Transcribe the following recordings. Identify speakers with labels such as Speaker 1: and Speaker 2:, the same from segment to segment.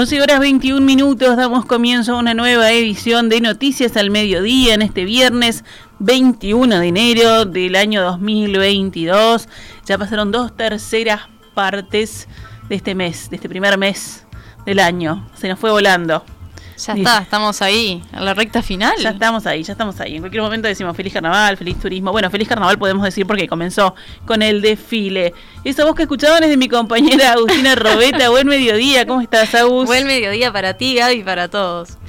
Speaker 1: 12 horas 21 minutos, damos comienzo a una nueva edición de Noticias al Mediodía en este viernes 21 de enero del año 2022. Ya pasaron dos terceras partes de este mes, de este primer mes del año. Se nos fue volando.
Speaker 2: Ya está, estamos ahí, a la recta final.
Speaker 1: Ya estamos ahí, ya estamos ahí. En cualquier momento decimos feliz carnaval, feliz turismo. Bueno, feliz carnaval podemos decir porque comenzó con el desfile. Esa voz que escuchaban es de mi compañera Agustina Robeta. Buen mediodía, ¿cómo estás, Agus?
Speaker 2: Buen mediodía para ti, Gaby, y para todos.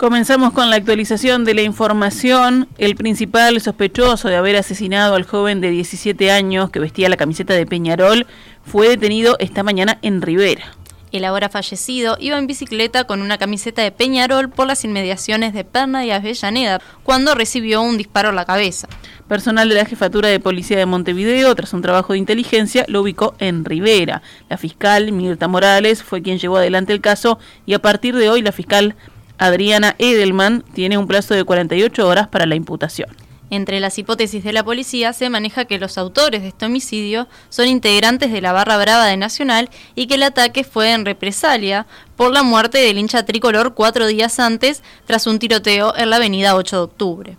Speaker 1: Comenzamos con la actualización de la información. El principal sospechoso de haber asesinado al joven de 17 años que vestía la camiseta de Peñarol fue detenido esta mañana en Rivera.
Speaker 2: El ahora fallecido iba en bicicleta con una camiseta de Peñarol por las inmediaciones de Perna y Avellaneda cuando recibió un disparo a la cabeza.
Speaker 1: Personal de la Jefatura de Policía de Montevideo, tras un trabajo de inteligencia, lo ubicó en Rivera. La fiscal Mirta Morales fue quien llevó adelante el caso y a partir de hoy la fiscal Adriana Edelman tiene un plazo de 48 horas para la imputación.
Speaker 2: Entre las hipótesis de la policía se maneja que los autores de este homicidio son integrantes de la barra brava de Nacional y que el ataque fue en represalia por la muerte del hincha tricolor cuatro días antes tras un tiroteo en la avenida 8 de octubre.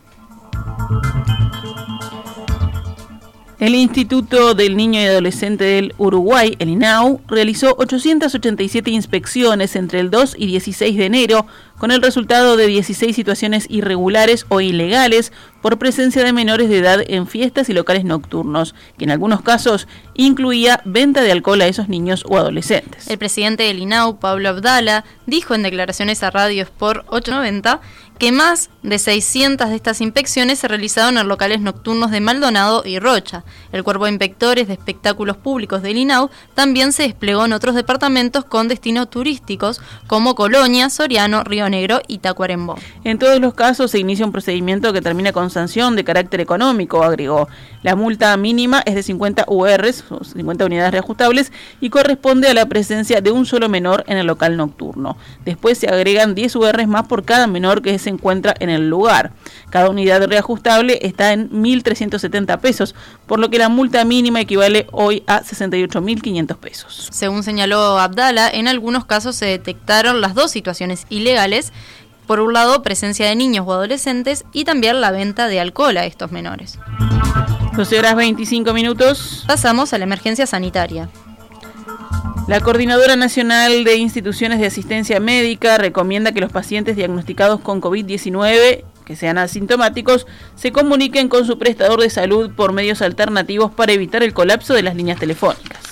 Speaker 1: El Instituto del Niño y Adolescente del Uruguay, el INAU, realizó 887 inspecciones entre el 2 y 16 de enero, con el resultado de 16 situaciones irregulares o ilegales por presencia de menores de edad en fiestas y locales nocturnos, que en algunos casos incluía venta de alcohol a esos niños o adolescentes.
Speaker 2: El presidente del INAU, Pablo Abdala, dijo en declaraciones a radios por 890 que más de 600 de estas inspecciones se realizaron en locales nocturnos de Maldonado y Rocha. El cuerpo de inspectores de espectáculos públicos del INAU también se desplegó en otros departamentos con destinos turísticos como Colonia, Soriano, Río Negro y Tacuarembó.
Speaker 1: En todos los casos se inicia un procedimiento que termina con sanción de carácter económico, agregó. La multa mínima es de 50 URs, 50 unidades reajustables, y corresponde a la presencia de un solo menor en el local nocturno. Después se agregan 10 URs más por cada menor que se encuentra en el lugar. Cada unidad reajustable está en 1.370 pesos, por lo que la multa mínima equivale hoy a 68.500 pesos.
Speaker 2: Según señaló Abdala, en algunos casos se detectaron las dos situaciones ilegales. Por un lado, presencia de niños o adolescentes y también la venta de alcohol a estos menores.
Speaker 1: 12 horas 25 minutos.
Speaker 2: Pasamos a la emergencia sanitaria.
Speaker 1: La Coordinadora Nacional de Instituciones de Asistencia Médica recomienda que los pacientes diagnosticados con COVID-19 que sean asintomáticos se comuniquen con su prestador de salud por medios alternativos para evitar el colapso de las líneas telefónicas.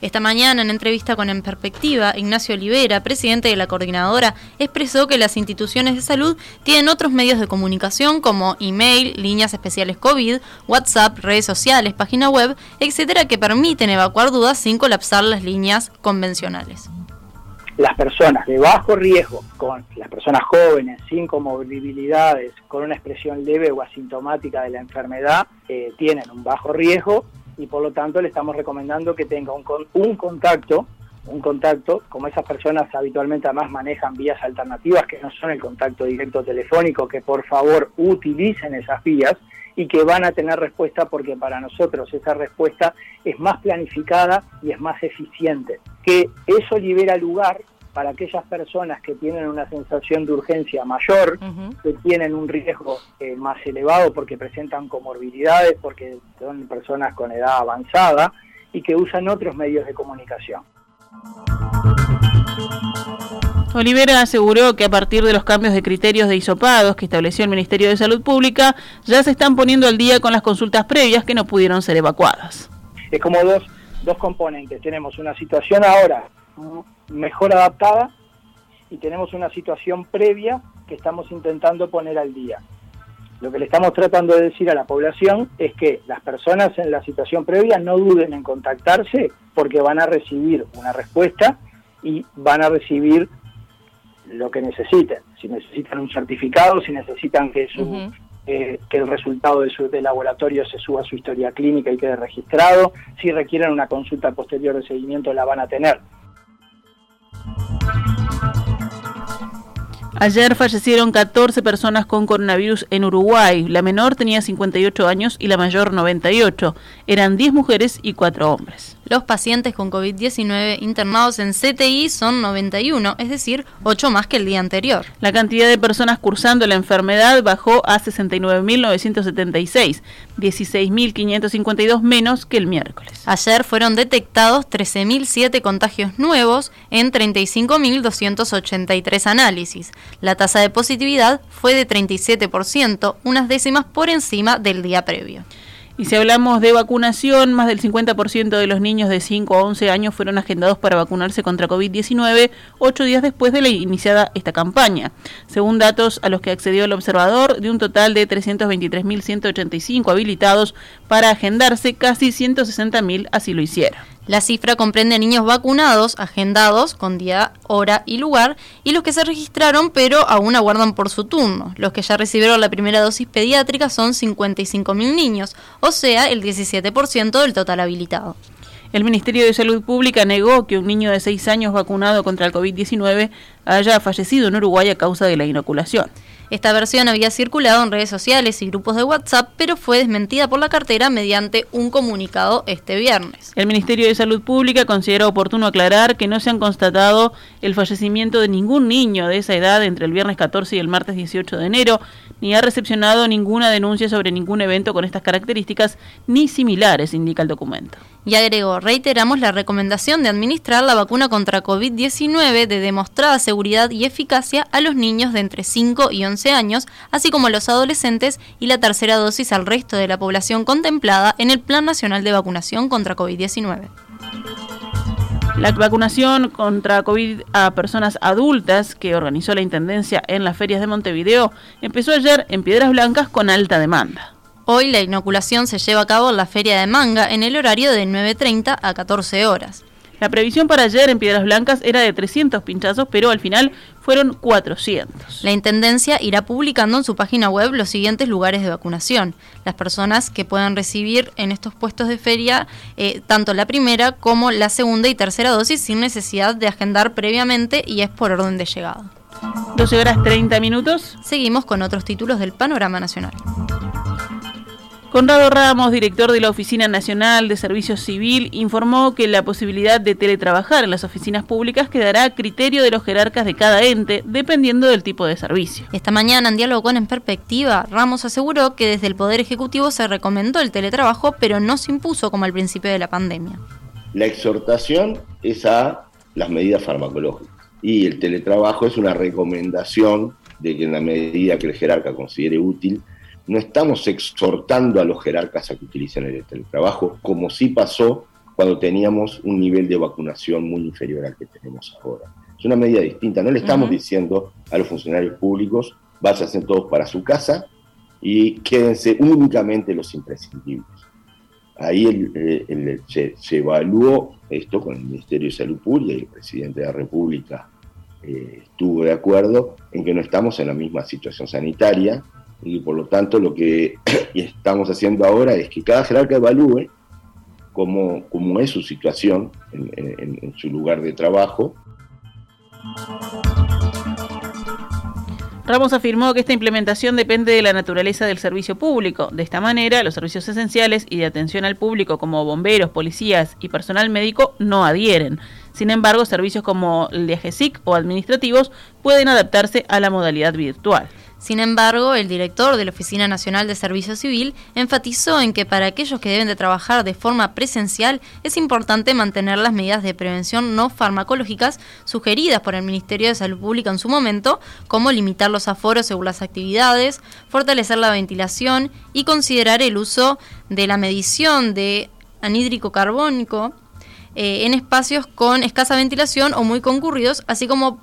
Speaker 2: Esta mañana, en entrevista con En Perspectiva, Ignacio Olivera, presidente de la coordinadora, expresó que las instituciones de salud tienen otros medios de comunicación como email, líneas especiales COVID, WhatsApp, redes sociales, página web, etcétera, que permiten evacuar dudas sin colapsar las líneas convencionales.
Speaker 3: Las personas de bajo riesgo, con las personas jóvenes, sin comorbilidades, con una expresión leve o asintomática de la enfermedad, eh, tienen un bajo riesgo y por lo tanto le estamos recomendando que tenga un, un contacto, un contacto, como esas personas habitualmente además manejan vías alternativas que no son el contacto directo telefónico, que por favor utilicen esas vías y que van a tener respuesta porque para nosotros esa respuesta es más planificada y es más eficiente. Que eso libera lugar para aquellas personas que tienen una sensación de urgencia mayor, que tienen un riesgo eh, más elevado porque presentan comorbilidades, porque son personas con edad avanzada y que usan otros medios de comunicación.
Speaker 1: Olivera aseguró que a partir de los cambios de criterios de isopados que estableció el Ministerio de Salud Pública, ya se están poniendo al día con las consultas previas que no pudieron ser evacuadas.
Speaker 3: Es como dos, dos componentes. Tenemos una situación ahora mejor adaptada y tenemos una situación previa que estamos intentando poner al día. Lo que le estamos tratando de decir a la población es que las personas en la situación previa no duden en contactarse porque van a recibir una respuesta y van a recibir lo que necesiten. Si necesitan un certificado, si necesitan que su, eh, que el resultado de su laboratorio se suba a su historia clínica y quede registrado, si requieren una consulta posterior de seguimiento la van a tener.
Speaker 1: Ayer fallecieron 14 personas con coronavirus en Uruguay. La menor tenía 58 años y la mayor 98. Eran 10 mujeres y 4 hombres.
Speaker 2: Los pacientes con COVID-19 internados en CTI son 91, es decir, 8 más que el día anterior.
Speaker 1: La cantidad de personas cursando la enfermedad bajó a 69.976, 16.552 menos que el miércoles.
Speaker 2: Ayer fueron detectados 13.007 contagios nuevos en 35.283 análisis. La tasa de positividad fue de 37%, unas décimas por encima del día previo.
Speaker 1: Y si hablamos de vacunación, más del 50% de los niños de 5 a 11 años fueron agendados para vacunarse contra COVID-19 ocho días después de la iniciada esta campaña. Según datos a los que accedió el observador, de un total de 323.185 habilitados para agendarse, casi 160.000 así lo hicieron.
Speaker 2: La cifra comprende niños vacunados, agendados, con día, hora y lugar, y los que se registraron pero aún aguardan por su turno. Los que ya recibieron la primera dosis pediátrica son 55.000 niños, o sea, el 17% del total habilitado.
Speaker 1: El Ministerio de Salud Pública negó que un niño de 6 años vacunado contra el COVID-19 haya fallecido en Uruguay a causa de la inoculación.
Speaker 2: Esta versión había circulado en redes sociales y grupos de WhatsApp, pero fue desmentida por la cartera mediante un comunicado este viernes.
Speaker 1: El Ministerio de Salud Pública considera oportuno aclarar que no se han constatado el fallecimiento de ningún niño de esa edad entre el viernes 14 y el martes 18 de enero, ni ha recepcionado ninguna denuncia sobre ningún evento con estas características ni similares, indica el documento.
Speaker 2: Y agregó, reiteramos la recomendación de administrar la vacuna contra COVID-19 de demostrada seguridad y eficacia a los niños de entre 5 y 11 años, así como a los adolescentes y la tercera dosis al resto de la población contemplada en el Plan Nacional de Vacunación contra COVID-19.
Speaker 1: La vacunación contra COVID a personas adultas que organizó la Intendencia en las ferias de Montevideo empezó ayer en Piedras Blancas con alta demanda.
Speaker 2: Hoy la inoculación se lleva a cabo en la Feria de Manga en el horario de 9.30 a 14 horas.
Speaker 1: La previsión para ayer en Piedras Blancas era de 300 pinchazos, pero al final fueron 400.
Speaker 2: La Intendencia irá publicando en su página web los siguientes lugares de vacunación. Las personas que puedan recibir en estos puestos de feria eh, tanto la primera como la segunda y tercera dosis sin necesidad de agendar previamente y es por orden de llegada.
Speaker 1: 12 horas 30 minutos.
Speaker 2: Seguimos con otros títulos del panorama nacional.
Speaker 1: Conrado Ramos, director de la Oficina Nacional de Servicios Civil, informó que la posibilidad de teletrabajar en las oficinas públicas quedará a criterio de los jerarcas de cada ente, dependiendo del tipo de servicio.
Speaker 2: Esta mañana, en diálogo con En Perspectiva, Ramos aseguró que desde el Poder Ejecutivo se recomendó el teletrabajo, pero no se impuso como al principio de la pandemia.
Speaker 4: La exhortación es a las medidas farmacológicas y el teletrabajo es una recomendación de que en la medida que el jerarca considere útil, no estamos exhortando a los jerarcas a que utilicen el teletrabajo, como sí pasó cuando teníamos un nivel de vacunación muy inferior al que tenemos ahora. Es una medida distinta. No le estamos diciendo a los funcionarios públicos, váyanse todos para su casa y quédense únicamente los imprescindibles. Ahí se, evaluó esto con el Ministerio de Salud Pública y el presidente de la República eh, estuvo de acuerdo en que no estamos en la misma situación sanitaria, y por lo tanto lo que estamos haciendo ahora es que cada jerarca evalúe cómo, cómo es su situación en, su lugar de trabajo.
Speaker 1: Ramos afirmó que esta implementación depende de la naturaleza del servicio público. De esta manera, los servicios esenciales y de atención al público como bomberos, policías y personal médico no adhieren. Sin embargo, servicios como el de GESIC o administrativos pueden adaptarse a la modalidad virtual.
Speaker 2: Sin embargo, el director de la Oficina Nacional de Servicio Civil enfatizó en que para aquellos que deben de trabajar de forma presencial es importante mantener las medidas de prevención no farmacológicas sugeridas por el Ministerio de Salud Pública en su momento, como limitar los aforos según las actividades, fortalecer la ventilación y considerar el uso de la medición de anhídrico carbónico eh, en espacios con escasa ventilación o muy concurridos, así como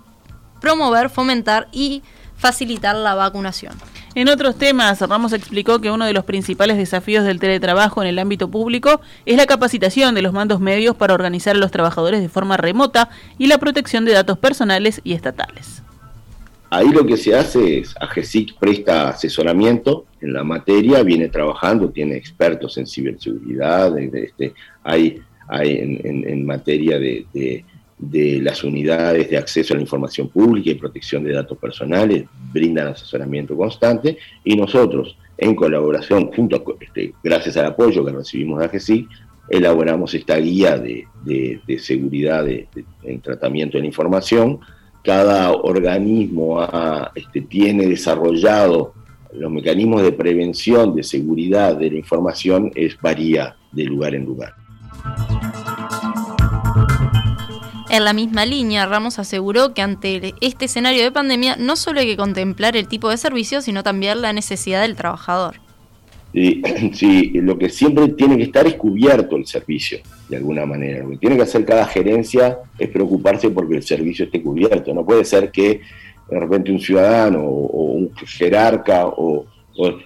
Speaker 2: promover, fomentar y facilitar la vacunación.
Speaker 1: En otros temas, Ramos explicó que uno de los principales desafíos del teletrabajo en el ámbito público es la capacitación de los mandos medios para organizar a los trabajadores de forma remota y la protección de datos personales y estatales.
Speaker 4: Ahí lo que se hace es, AGESIC presta asesoramiento en la materia, viene trabajando, tiene expertos en ciberseguridad, este, hay, hay en, materia de de las unidades de acceso a la información pública y protección de datos personales, brindan asesoramiento constante y nosotros, en colaboración, junto este, gracias al apoyo que recibimos de AGESI, elaboramos esta guía de, seguridad en tratamiento de la información. Cada organismo este, tiene desarrollado los mecanismos de prevención, de seguridad de la información, es varía de lugar en lugar.
Speaker 2: En la misma línea, Ramos aseguró que ante este escenario de pandemia no solo hay que contemplar el tipo de servicio, sino también la necesidad del trabajador.
Speaker 4: Sí, lo que siempre tiene que estar es cubierto el servicio, de alguna manera. Lo que tiene que hacer cada gerencia es preocuparse porque el servicio esté cubierto. No puede ser que de repente un ciudadano o, un jerarca o,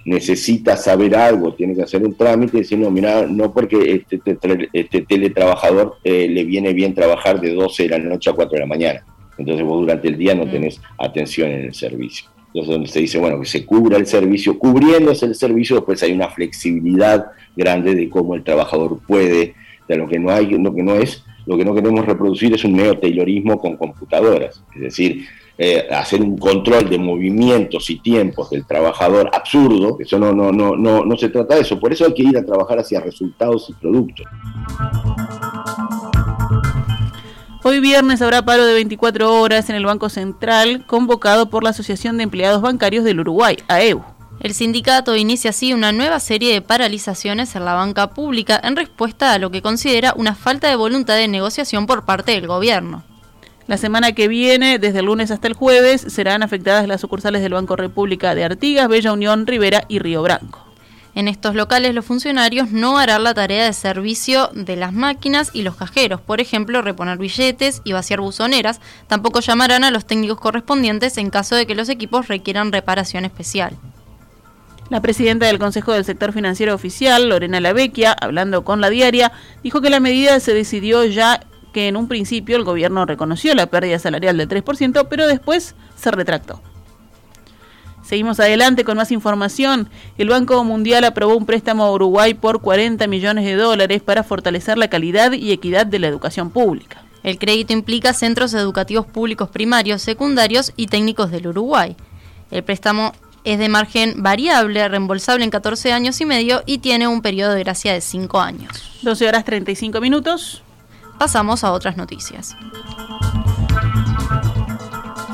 Speaker 4: necesita saber algo, tiene que hacer un trámite y decir, no, mira, no porque este, este, este teletrabajador eh, le viene bien trabajar de 12 de la noche a 4 de la mañana. Entonces vos durante el día no mm. tenés atención en el servicio. Entonces donde se dice, bueno, que se cubra el servicio, cubriéndose el servicio, después hay una flexibilidad grande de cómo el trabajador puede, de lo que no hay, lo que no es, lo que no queremos reproducir es un neo-taylorismo con computadoras. Es decir, eh, hacer un control de movimientos y tiempos del trabajador absurdo, eso no, no, no, no, no se trata de eso, por eso hay que ir a trabajar hacia resultados y productos.
Speaker 1: Hoy viernes habrá paro de 24 horas en el Banco Central convocado por la Asociación de Empleados Bancarios del Uruguay, AEU.
Speaker 2: El sindicato inicia así una nueva serie de paralizaciones en la banca pública en respuesta a lo que considera una falta de voluntad de negociación por parte del gobierno.
Speaker 1: La semana que viene, desde el lunes hasta el jueves, serán afectadas las sucursales del Banco República de Artigas, Bella Unión, Rivera y Río Branco.
Speaker 2: En estos locales los funcionarios no harán la tarea de servicio de las máquinas y los cajeros, por ejemplo, reponer billetes y vaciar buzoneras. Tampoco llamarán a los técnicos correspondientes en caso de que los equipos requieran reparación especial.
Speaker 1: La presidenta del Consejo del Sector Financiero Oficial, Lorena Lavecchia, hablando con la diaria, dijo que la medida se decidió ya que en un principio el gobierno reconoció la pérdida salarial del 3%, pero después se retractó. Seguimos adelante con más información. El Banco Mundial aprobó un préstamo a Uruguay por 40 millones de dólares para fortalecer la calidad y equidad de la educación pública.
Speaker 2: El crédito implica centros educativos públicos primarios, secundarios y técnicos del Uruguay. El préstamo es de margen variable, reembolsable en 14 años y medio y tiene un periodo de gracia de 5 años.
Speaker 1: 12 horas 35 minutos.
Speaker 2: Pasamos a otras noticias.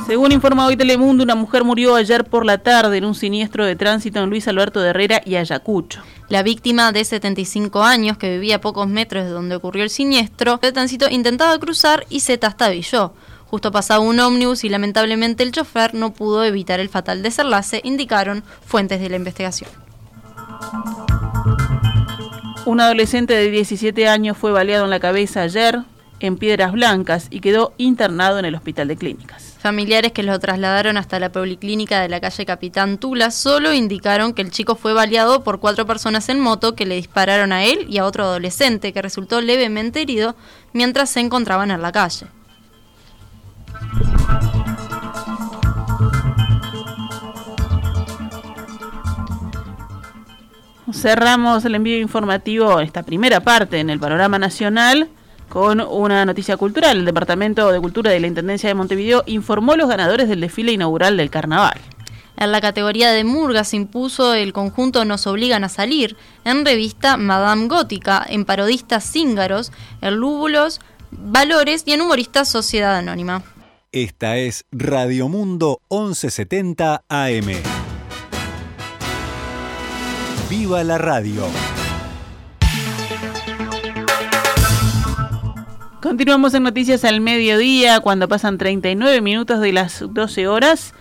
Speaker 1: Según informa hoy Telemundo, una mujer murió ayer por la tarde en un siniestro de tránsito en Luis Alberto de Herrera y Ayacucho.
Speaker 2: La víctima de 75 años, que vivía a pocos metros de donde ocurrió el siniestro, de tránsito intentaba cruzar y se tastabilló. Justo pasaba un ómnibus y lamentablemente el chofer no pudo evitar el fatal desenlace, indicaron fuentes de la investigación.
Speaker 1: Un adolescente de 17 años fue baleado en la cabeza ayer en Piedras Blancas y quedó internado en el hospital de clínicas.
Speaker 2: Familiares que lo trasladaron hasta la policlínica de la calle Capitán Tula solo indicaron que el chico fue baleado por cuatro personas en moto que le dispararon a él y a otro adolescente que resultó levemente herido mientras se encontraban en la calle.
Speaker 1: Cerramos el envío informativo, esta primera parte en el panorama nacional, con una noticia cultural. El Departamento de Cultura de la Intendencia de Montevideo informó los ganadores del desfile inaugural del carnaval.
Speaker 2: En la categoría de Murgas impuso el conjunto Nos Obligan a Salir, en revista Madame Gótica, en parodistas Cíngaros, en Lúbulos, Valores y en humoristas Sociedad Anónima.
Speaker 5: Esta es Radio Mundo 1170 AM. Viva la radio.
Speaker 1: Continuamos en Noticias al Mediodía, cuando pasan 39 minutos de las 12 horas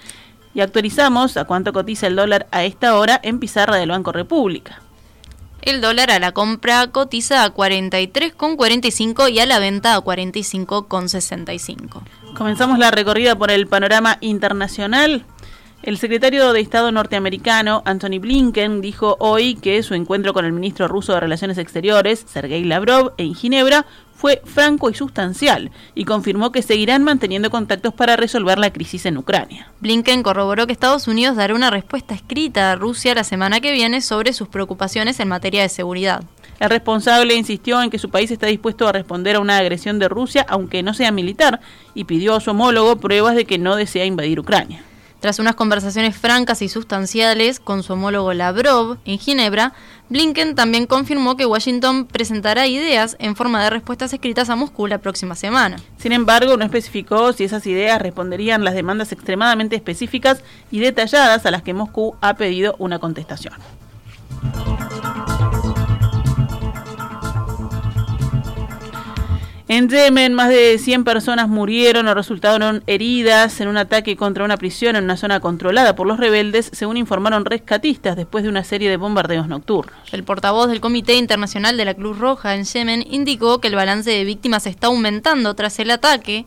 Speaker 1: y actualizamos a cuánto cotiza el dólar a esta hora en pizarra del Banco República.
Speaker 2: El dólar a la compra cotiza a 43,45 y a la venta a 45,65.
Speaker 1: Comenzamos la recorrida por el panorama internacional. El secretario de Estado norteamericano, Anthony Blinken, dijo hoy que su encuentro con el ministro ruso de Relaciones Exteriores, Sergei Lavrov, en Ginebra, fue franco y sustancial y confirmó que seguirán manteniendo contactos para resolver la crisis en Ucrania.
Speaker 2: Blinken corroboró que Estados Unidos dará una respuesta escrita a Rusia la semana que viene sobre sus preocupaciones en materia de seguridad.
Speaker 1: El responsable insistió en que su país está dispuesto a responder a una agresión de Rusia, aunque no sea militar, y pidió a su homólogo pruebas de que no desea invadir Ucrania.
Speaker 2: Tras unas conversaciones francas y sustanciales con su homólogo Lavrov en Ginebra, Blinken también confirmó que Washington presentará ideas en forma de respuestas escritas a Moscú la próxima semana.
Speaker 1: Sin embargo, no especificó si esas ideas responderían las demandas extremadamente específicas y detalladas a las que Moscú ha pedido una contestación. En Yemen, más de 100 personas murieron o resultaron heridas en un ataque contra una prisión en una zona controlada por los rebeldes, según informaron rescatistas después de una serie de bombardeos nocturnos.
Speaker 2: El portavoz del Comité Internacional de la Cruz Roja en Yemen indicó que el balance de víctimas está aumentando tras el ataque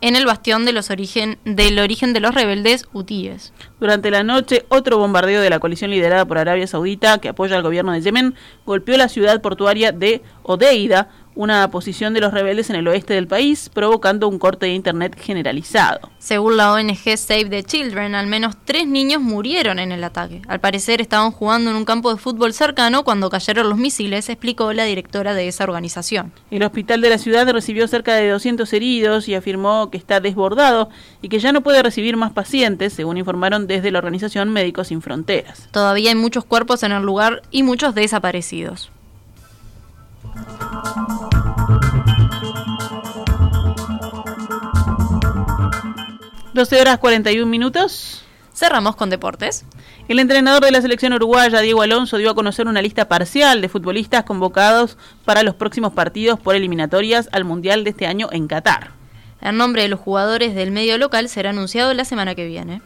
Speaker 2: en el bastión de los origen, del origen de los rebeldes hutíes.
Speaker 1: Durante la noche, otro bombardeo de la coalición liderada por Arabia Saudita, que apoya al gobierno de Yemen, golpeó la ciudad portuaria de Odeida, una posición de los rebeldes en el oeste del país, provocando un corte de Internet generalizado.
Speaker 2: Según la ONG Save the Children, al menos tres niños murieron en el ataque. Al parecer estaban jugando en un campo de fútbol cercano cuando cayeron los misiles, explicó la directora de esa organización.
Speaker 1: El hospital de la ciudad recibió cerca de 200 heridos y afirmó que está desbordado y que ya no puede recibir más pacientes, según informaron desde la organización Médicos Sin Fronteras.
Speaker 2: Todavía hay muchos cuerpos en el lugar y muchos desaparecidos.
Speaker 1: 12 horas 41 minutos.
Speaker 2: Cerramos con deportes.
Speaker 1: El entrenador de la selección uruguaya, Diego Alonso, dio a conocer una lista parcial de futbolistas convocados para los próximos partidos por eliminatorias al Mundial de este año en Qatar.
Speaker 2: El nombre de los jugadores del medio local será anunciado la semana que viene.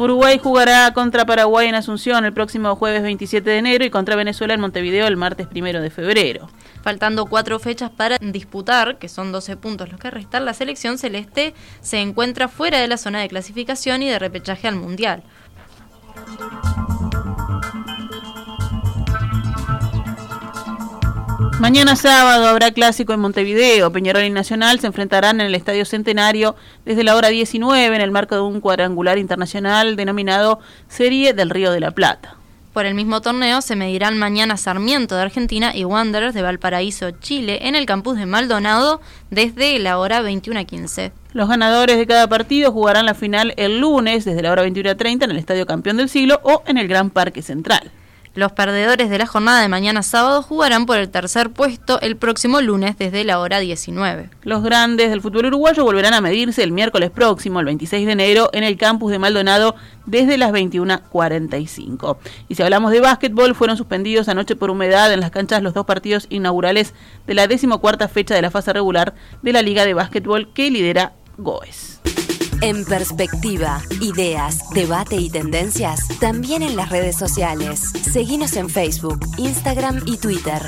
Speaker 1: Uruguay jugará contra Paraguay en Asunción el próximo jueves 27 de enero y contra Venezuela en Montevideo el martes 1 de febrero.
Speaker 2: Faltando cuatro fechas para disputar, que son 12 puntos los que restan, la selección celeste se encuentra fuera de la zona de clasificación y de repechaje al Mundial.
Speaker 1: Mañana sábado habrá clásico en Montevideo. Peñarol y Nacional se enfrentarán en el Estadio Centenario desde la hora 19 en el marco de un cuadrangular internacional denominado Serie del Río de la Plata.
Speaker 2: Por el mismo torneo se medirán mañana Sarmiento de Argentina y Wanderers de Valparaíso, Chile, en el campus de Maldonado desde la hora 21 a 15.
Speaker 1: Los ganadores de cada partido jugarán la final el lunes desde la hora 21 a 30 en el Estadio Campeón del Siglo o en el Gran Parque Central.
Speaker 2: Los perdedores de la jornada de mañana sábado jugarán por el tercer puesto el próximo lunes desde la hora 19.
Speaker 1: Los grandes del fútbol uruguayo volverán a medirse el miércoles próximo, el 26 de enero, en el campus de Maldonado desde las 21.45. Y si hablamos de básquetbol, fueron suspendidos anoche por humedad en las canchas los dos partidos inaugurales de la decimocuarta fecha de la fase regular de la Liga de Básquetbol que lidera Goes.
Speaker 6: En perspectiva, ideas, debate y tendencias, también en las redes sociales. Seguimos en Facebook, Instagram y Twitter.